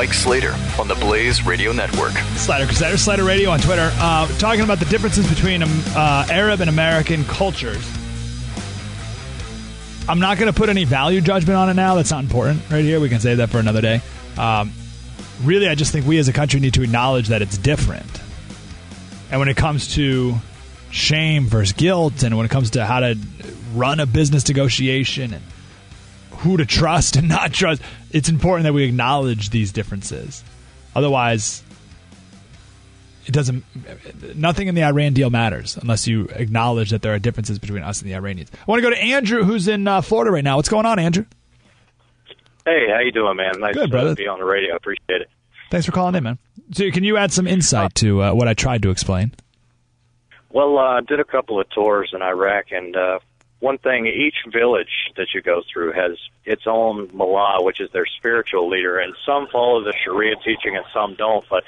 Mike Slater on the Blaze Radio Network. Slater Crusader, Slater Radio on Twitter, uh, talking about the differences between um, uh, Arab and American cultures. I'm not going to put any value judgment on it now. That's not important right here. We can save that for another day. Um, really, I just think we as a country need to acknowledge that it's different. And when it comes to shame versus guilt, and when it comes to how to run a business negotiation and who to trust and not trust, it's important that we acknowledge these differences. Otherwise, it doesn't. Nothing in the Iran deal matters unless you acknowledge that there are differences between us and the Iranians. I want to go to Andrew, who's in uh, Florida right now. What's going on, Andrew? Hey, how you doing, man? Nice Good, brother. to be on the radio. Appreciate it. Thanks for calling in, man. So, can you add some insight to uh, what I tried to explain? Well, uh, I did a couple of tours in Iraq, and uh, one thing, each village that you go through has its own mullah, which is their spiritual leader, and some follow the Sharia teaching and some don't. But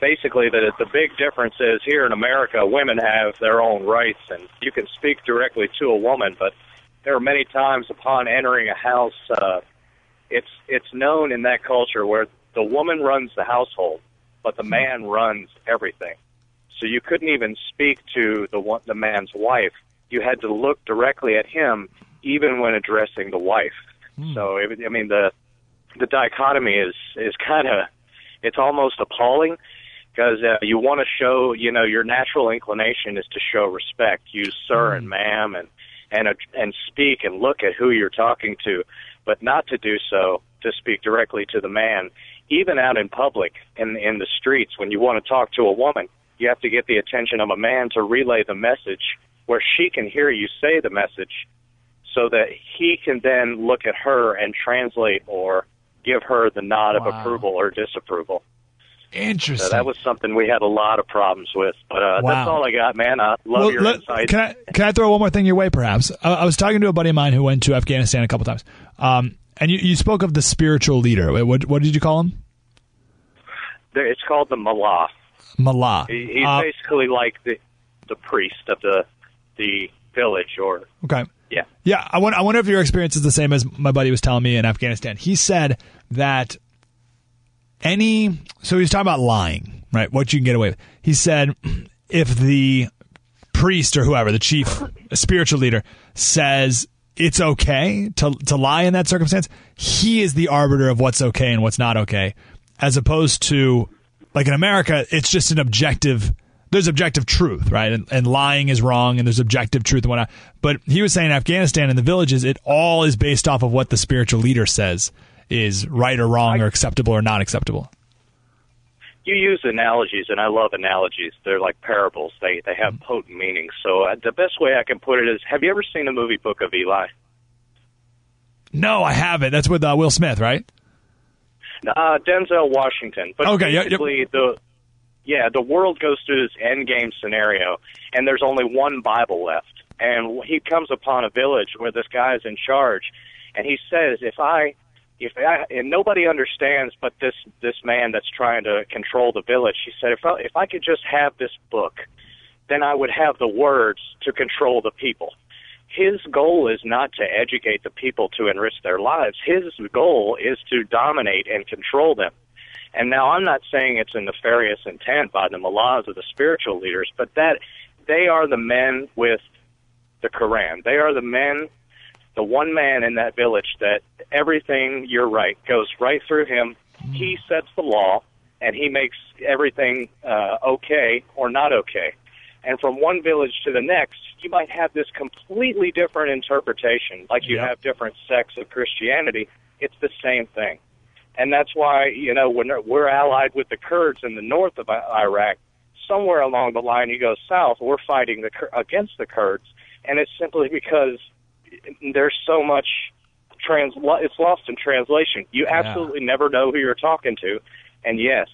basically, the the big difference is here in America, women have their own rights, and you can speak directly to a woman. But there are many times upon entering a house, uh, it's it's known in that culture where the woman runs the household, but the man runs everything. So you couldn't even speak to the the man's wife. You had to look directly at him, even when addressing the wife. So it, I mean the the dichotomy is is kind of it's almost appalling because uh, you want to show you know your natural inclination is to show respect, use sir and ma'am, and and uh, and speak and look at who you're talking to, but not to do so to speak directly to the man. Even out in public in in the streets, when you want to talk to a woman, you have to get the attention of a man to relay the message where she can hear you say the message so that he can then look at her and translate or give her the nod of approval or disapproval. Interesting. So that was something we had a lot of problems with. But uh, Wow. that's all I got, man. I love Well, your let- insights. Can I can I throw one more thing your way? Perhaps I, I was talking to a buddy of mine who went to Afghanistan a couple times, um, and you, you spoke of the spiritual leader. What what did you call him? There- It's called the Mullah. Mallah. He, he's Uh, basically like the the priest of the the village, or okay. Yeah. Yeah, I wonder, I wonder if your experience is the same as my buddy was telling me in Afghanistan. He said that any, so he was talking about lying, right? What you can get away with. He said if the priest or whoever, the chief spiritual leader, says it's okay to to lie in that circumstance, he is the arbiter of what's okay and what's not okay, as opposed to like in America, it's just an objective. There's objective truth, right? And, and lying is wrong, and there's objective truth and whatnot. But he was saying Afghanistan and the villages, it all is based off of what the spiritual leader says is right or wrong or acceptable or not acceptable. You use analogies, and I love analogies. They're like parables. They they have potent meanings. So uh, the best way I can put it is: Have you ever seen the movie Book of Eli? No, I haven't. That's with uh, Will Smith, right? Uh, Denzel Washington. But Okay, yeah, yep. basically, the yeah, the world goes through this end game scenario, and there's only one Bible left. And he comes upon a village where this guy is in charge, and he says, "If I, if I, and nobody understands, but this this man that's trying to control the village, he said, if I, if I could just have this book, then I would have the words to control the people." his goal is not to educate the people to enrich their lives. His goal is to dominate and control them. And now I'm not saying it's a nefarious intent by the mullahs or the spiritual leaders, but that they are the men with the Quran. They are the men, the one man in that village that everything, you're right, goes right through him. He sets the law and he makes everything uh, okay or not okay. And from one village to the next, you might have this completely different interpretation, like you Yep. have different sects of Christianity. It's the same thing. And that's why, you know, when we're allied with the Kurds in the north of Iraq, somewhere along the line you go south, we're fighting the against the Kurds. And it's simply because there's so much trans it's lost in translation. You absolutely never know who you're talking to. And yes,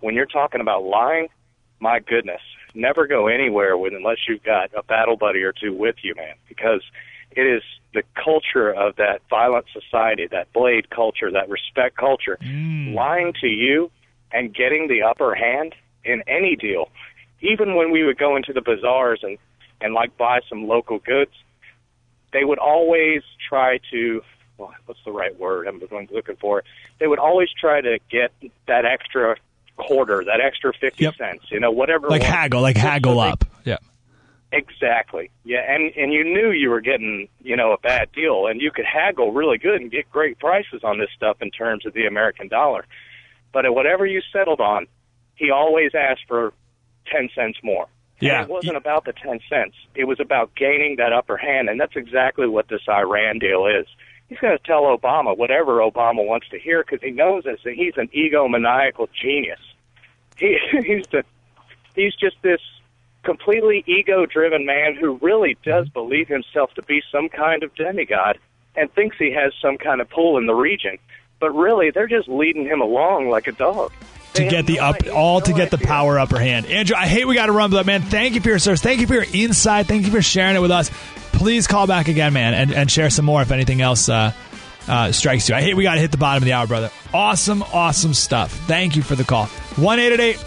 when you're talking about lying, my goodness, never go anywhere with unless you've got a battle buddy or two with you, man, because it is the culture of that violent society, that blade culture, that respect culture, mm. lying to you and getting the upper hand in any deal. Even when we would go into the bazaars and and like buy some local goods, they would always try to well, what's the right word I'm looking for? They would always try to get that extra quarter, that extra fifty Yep. cents, you know, whatever. Like haggle, like so haggle they- up. Exactly. Yeah, and and you knew you were getting, you know, a bad deal, and you could haggle really good and get great prices on this stuff in terms of the American dollar. But at whatever you settled on, he always asked for ten cents more. Yeah. And it wasn't about the ten cents. It was about gaining that upper hand, and that's exactly what this Iran deal is. He's going to tell Obama whatever Obama wants to hear because he knows this, that he's an egomaniacal genius. He, he's the he's just this completely ego-driven man who really does believe himself to be some kind of demigod and thinks he has some kind of pull in the region. But really, they're just leading him along like a dog. to They get the no up, idea- all to get the power upper hand. Andrew, I hate we got to run, but man, thank you for your service. Thank you for your insight. Thank you for sharing it with us. Please call back again, man, and, and share some more if anything else uh, uh, strikes you. I hate we got to hit the bottom of the hour, brother. Awesome, awesome stuff. Thank you for the call. 1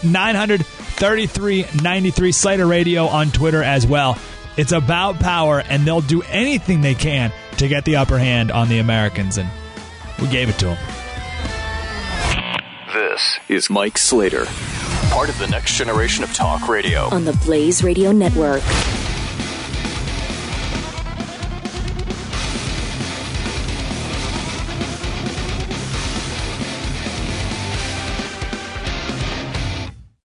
900 3393 Slater Radio on Twitter as well. It's about power, and they'll do anything they can to get the upper hand on the Americans, and we gave it to them. This is Mike Slater, part of the next generation of talk radio. on the Blaze Radio Network.